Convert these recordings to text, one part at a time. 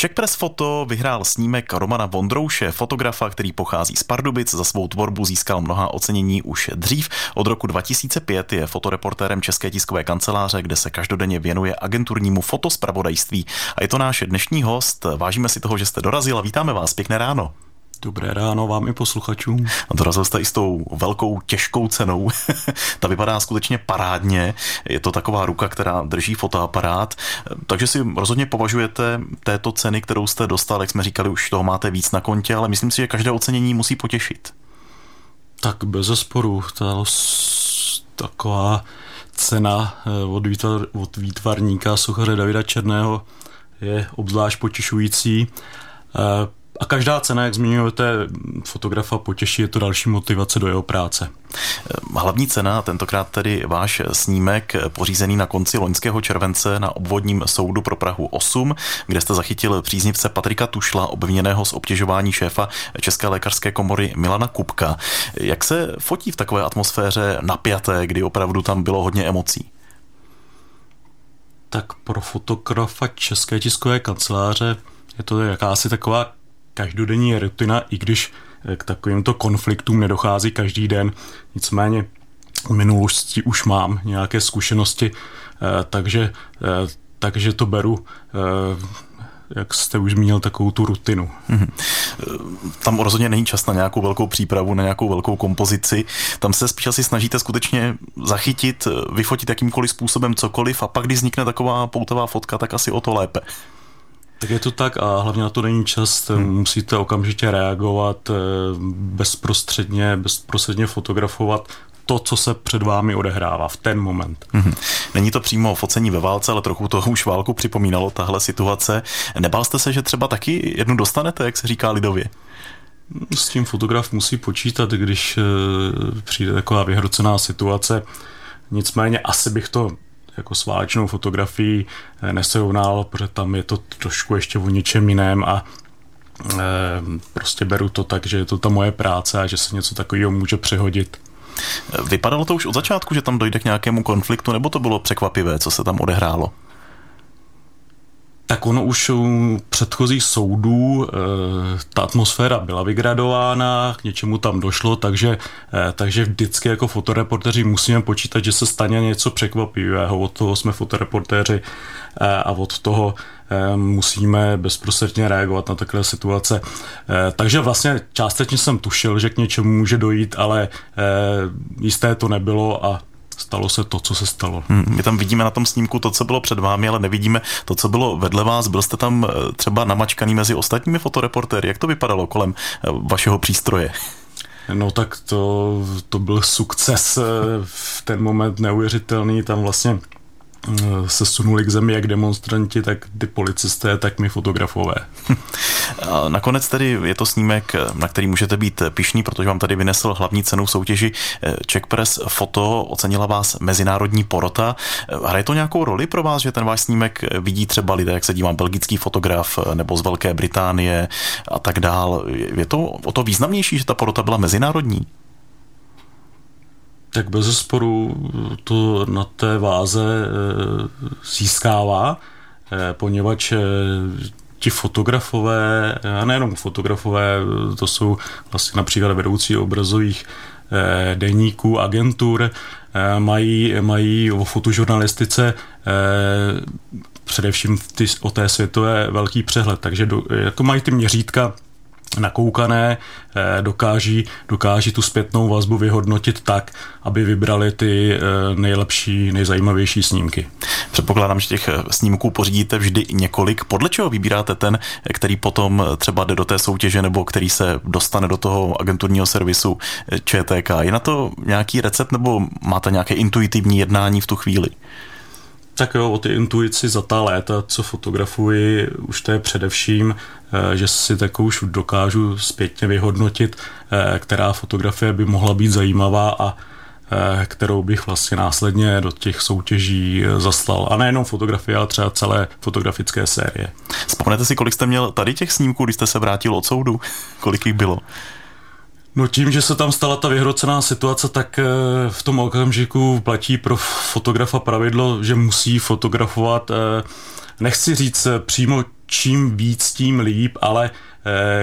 Czech Press Foto vyhrál snímek Romana Vondrouše, fotografa, který pochází z Pardubic. Za svou tvorbu získal mnoha ocenění už dřív. Od roku 2005 je fotoreportérem České tiskové kanceláře, kde se každodenně věnuje agenturnímu fotospravodajství. A je to náš dnešní host. Vážíme si toho, že jste dorazil a vítáme vás. Pěkné ráno. Dobré ráno vám i posluchačům. A dorazil jste i s tou velkou těžkou cenou. Ta vypadá skutečně parádně. Je to taková ruka, která drží fotoaparát. Takže si rozhodně považujete této ceny, kterou jste dostal, jak jsme říkali, už toho máte víc na kontě, ale myslím si, že každé ocenění musí potěšit. Tak bez zesporu. Ta taková cena eh, od, výtvar, od výtvarníka suchaře Davida Černého je obzvlášť potěšující. Eh, a každá cena, jak zmiňujete, fotografa potěší, je to další motivace do jeho práce. Hlavní cena, tentokrát tedy váš snímek, pořízený na konci loňského července na obvodním soudu pro Prahu 8, kde jste zachytil příznivce Patrika Tušla, obviněného z obtěžování šéfa České lékařské komory Milana Kupka. Jak se fotí v takové atmosféře napjaté, kdy opravdu tam bylo hodně emocí? Tak pro fotografa České tiskové kanceláře je to jakási taková každodenní rutina, i když eh, k takovýmto konfliktům nedochází každý den. Nicméně v minulosti už mám nějaké zkušenosti, eh, takže, eh, takže to beru jak jste už zmínil, takovou tu rutinu. Mm-hmm. Tam rozhodně není čas na nějakou velkou přípravu, na nějakou velkou kompozici. Tam se spíš asi snažíte skutečně zachytit, vyfotit jakýmkoliv způsobem cokoliv a pak, když vznikne taková poutavá fotka, tak asi o to lépe. Tak je to tak a hlavně na to není čas, hmm. musíte okamžitě reagovat, eh, bezprostředně, bezprostředně fotografovat to, co se před vámi odehrává v ten moment. Hmm. Není to přímo focení ve válce, ale trochu to už válku připomínalo, tahle situace. Nebál jste se, že třeba taky jednu dostanete, jak se říká lidově? S tím fotograf musí počítat, když eh, přijde taková vyhrocená situace. Nicméně asi bych to jako s válečnou fotografií eh, nesrovnal, protože tam je to trošku ještě o něčem jiném a eh, prostě beru to tak, že je to ta moje práce a že se něco takového může přehodit. Vypadalo to už od začátku, že tam dojde k nějakému konfliktu, nebo to bylo překvapivé, co se tam odehrálo? Tak ono už u předchozích soudů e, ta atmosféra byla vygradována, k něčemu tam došlo, takže, e, takže vždycky jako fotoreportéři musíme počítat, že se stane něco překvapivého. Od toho jsme fotoreportéři e, a od toho musíme bezprostředně reagovat na takové situace. Takže vlastně částečně jsem tušil, že k něčemu může dojít, ale jisté to nebylo a stalo se to, co se stalo. Hmm, my tam vidíme na tom snímku to, co bylo před vámi, ale nevidíme to, co bylo vedle vás. Byl jste tam eh, třeba namačkaný mezi ostatními fotoreportéry. Jak to vypadalo kolem eh, vašeho přístroje? No tak to, to byl sukces eh, v ten moment neuvěřitelný. Tam vlastně se sunuli k zemi jak demonstranti, tak ty policisté, tak my fotografové. Nakonec tedy je to snímek, na který můžete být pišný, protože vám tady vynesl hlavní cenu soutěži Czech Press Foto, ocenila vás mezinárodní porota. Hraje to nějakou roli pro vás, že ten váš snímek vidí třeba lidé, jak se dívám, belgický fotograf nebo z Velké Británie a tak dál. Je to o to významnější, že ta porota byla mezinárodní? Tak bez sporu to na té váze eh, získává, eh, poněvadž eh, ti fotografové, a nejenom fotografové, to jsou vlastně například vedoucí obrazových deníků, agentur, mají, mají o fotožurnalistice především ty, o té světové velký přehled, takže do, jako mají ty měřítka nakoukané, eh, dokáží, dokáží tu zpětnou vazbu vyhodnotit tak, aby vybrali ty eh, nejlepší, nejzajímavější snímky. Předpokládám, že těch eh, snímků pořídíte vždy několik. Podle čeho vybíráte ten, který potom třeba jde do té soutěže nebo který se dostane do toho agenturního servisu ČTK? Je na to nějaký recept nebo máte nějaké intuitivní jednání v tu chvíli? Tak jo, o ty intuici za ta léta, co fotografuji, už to je především, eh, že si takovou už dokážu zpětně vyhodnotit, eh, která fotografie by mohla být zajímavá a eh, kterou bych vlastně následně do těch soutěží zaslal. A nejenom fotografie, ale třeba celé fotografické série. Vzpomenete si, kolik jste měl tady těch snímků, když jste se vrátil od soudu? Kolik jich bylo? No tím, že se tam stala ta vyhrocená situace, tak eh, v tom okamžiku platí pro fotografa pravidlo, že musí fotografovat, eh, nechci říct eh, přímo čím víc, tím líp, ale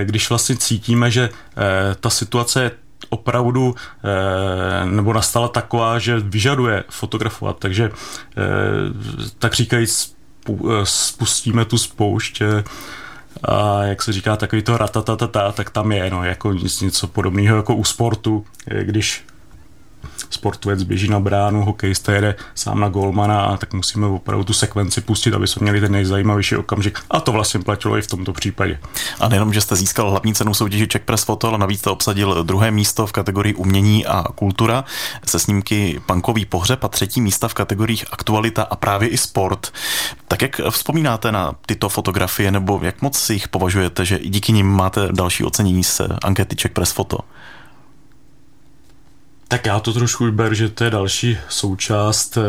když vlastně cítíme, že ta situace je opravdu nebo nastala taková, že vyžaduje fotografovat, takže tak říkajíc spustíme tu spoušť a jak se říká, takový to ratatatata, tak tam je, no, jako něco podobného jako u sportu, když sportovec běží na bránu, hokejista jede sám na golmana a tak musíme opravdu tu sekvenci pustit, aby jsme měli ten nejzajímavější okamžik. A to vlastně platilo i v tomto případě. A nejenom, že jste získal hlavní cenu soutěži Czech Press Photo, ale navíc jste obsadil druhé místo v kategorii umění a kultura se snímky Pankový pohřeb a třetí místa v kategoriích aktualita a právě i sport. Tak jak vzpomínáte na tyto fotografie nebo jak moc si jich považujete, že díky nim máte další ocenění z ankety Czech Press Photo? Tak já to trošku beru, že to je další součást eh,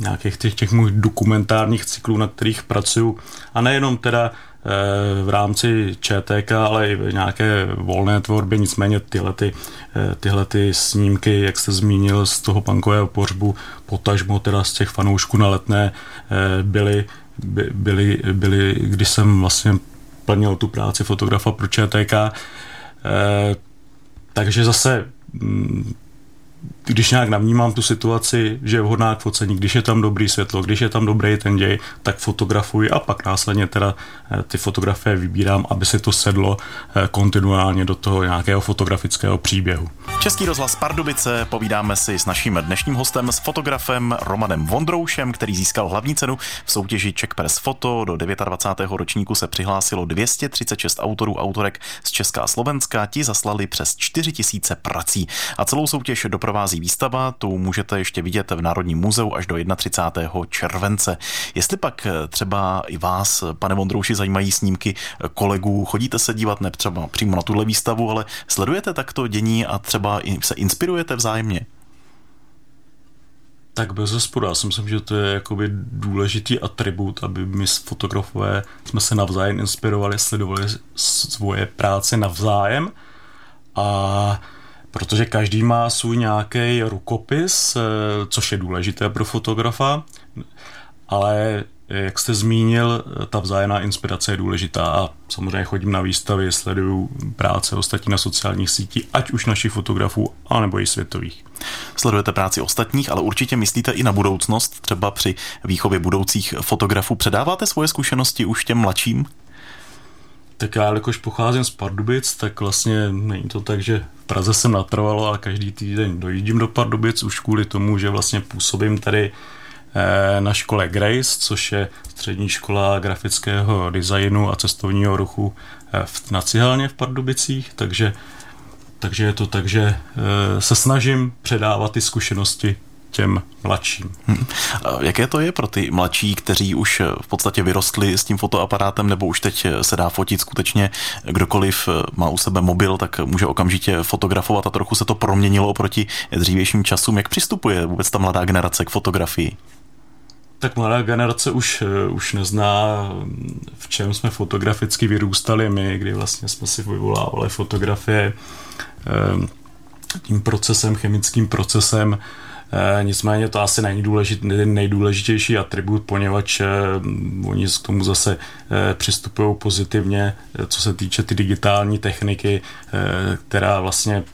nějakých těch, těch mých dokumentárních cyklů, na kterých pracuju. A nejenom teda eh, v rámci ČTK, ale i nějaké volné tvorbě, nicméně tyhle, ty, eh, tyhle ty snímky, jak jste zmínil, z toho pankového pohřbu, potažmo teda z těch fanoušků na letné, byly, by, byly, byly, když jsem vlastně plnil tu práci fotografa pro ČTK, takže zase mm, když nějak navnímám tu situaci, že je vhodná k focení, když je tam dobrý světlo, když je tam dobrý ten děj, tak fotografuji a pak následně teda eh, ty fotografie vybírám, aby se to sedlo eh, kontinuálně do toho nějakého fotografického příběhu. Český rozhlas Pardubice povídáme si s naším dnešním hostem, s fotografem Romanem Vondroušem, který získal hlavní cenu v soutěži Czech Press Photo. Do 29. ročníku se přihlásilo 236 autorů autorek z Česka a Slovenska. Ti zaslali přes 4000 prací a celou soutěž doprovází výstava. Tu můžete ještě vidět v Národním muzeu až do 31. července. Jestli pak třeba i vás, pane Vondrouši, zajímají snímky kolegů, chodíte se dívat ne třeba přímo na tuhle výstavu, ale sledujete takto dění a třeba se inspirujete vzájemně? Tak bez zesporu, já si myslím, že to je jakoby důležitý atribut, aby my fotografové jsme se navzájem inspirovali, sledovali svoje práce navzájem a protože každý má svůj nějaký rukopis, eh, což je důležité pro fotografa, ale jak jste zmínil, ta vzájemná inspirace je důležitá a samozřejmě chodím na výstavy, sleduju práce ostatní na sociálních sítích, ať už našich fotografů, anebo i světových. Sledujete práci ostatních, ale určitě myslíte i na budoucnost, třeba při výchově budoucích fotografů. Předáváte svoje zkušenosti už těm mladším? Tak já, jakož pocházím z Pardubic, tak vlastně není to tak, že v Praze jsem natrvalo, ale každý týden dojíždím do Pardubic už kvůli tomu, že vlastně působím tady Eh, na škole Grace, což je střední škola grafického designu a cestovního ruchu eh, na Cihelně v Pardubicích, takže, takže je to tak, že eh, se snažím předávat ty zkušenosti těm mladším. Hmm. Jaké to je pro ty mladší, kteří už v podstatě vyrostli s tím fotoaparátem, nebo už teď se dá fotit skutečně kdokoliv má u sebe mobil, tak může okamžitě fotografovat a trochu se to proměnilo oproti dřívějším časům. Jak přistupuje vůbec ta mladá generace k fotografii? tak mladá generace už, eh, už nezná, v čem jsme fotograficky vyrůstali my, kdy vlastně jsme si vyvolávali fotografie eh, tím procesem, chemickým procesem. Eh, nicméně to asi není důležit, nejdůležitější atribut, poněvadž oni k tomu zase přistupují pozitivně, co se týče ty digitální techniky, která vlastně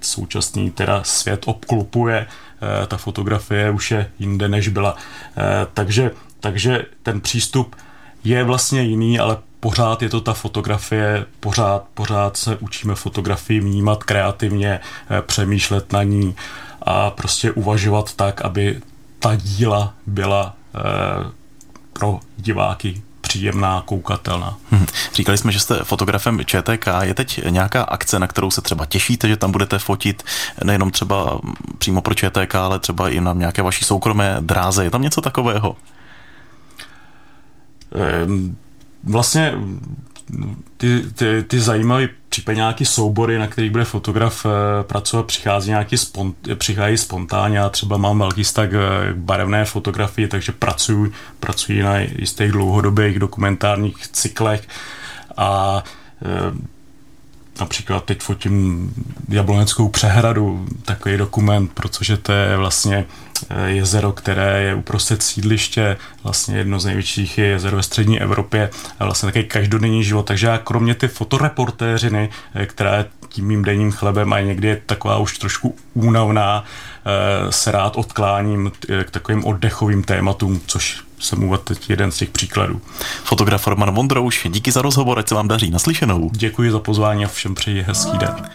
současný teda svět obklopuje Eh, ta fotografie už je jinde, než byla. Eh, takže, takže ten přístup je vlastně jiný, ale pořád je to ta fotografie, pořád, pořád se učíme fotografii vnímat kreativně, eh, přemýšlet na ní a prostě uvažovat tak, aby ta díla byla pro diváky příjemná, koukatelná. Hmm. Říkali jsme, že jste fotografem ČTK. Je teď nějaká akce, na kterou se třeba těšíte, že tam budete fotit nejenom třeba přímo pro ČTK, ale třeba i na nějaké vaší soukromé dráze. Je tam něco takového? Vlastně ty, ty, ty zajímavé případně soubory, na kterých bude fotograf eh, pracovat, přichází nějaký spont, přichází spontánně. Já třeba mám velký stak eh, barevné fotografii, takže pracuji, pracuji na jistých dlouhodobých dokumentárních cyklech a eh, například teď fotím Jabloneckou přehradu, takový dokument, protože to je vlastně eh, jezero, které je uprostřed sídliště, vlastně jedno z největších je jezero ve střední Evropě a vlastně takový každodenní život. Takže já kromě ty fotoreportéřiny, eh, která je tím mým denním chlebem a někdy je taková už trošku únavná, eh, se rád odkláním k takovým oddechovým tématům, což jsem uvedl teď jeden z těch příkladů. Fotograf Roman Vondrouš, díky za rozhovor, ať se vám daří naslyšenou. Děkuji za pozvání a všem přeji hezký den.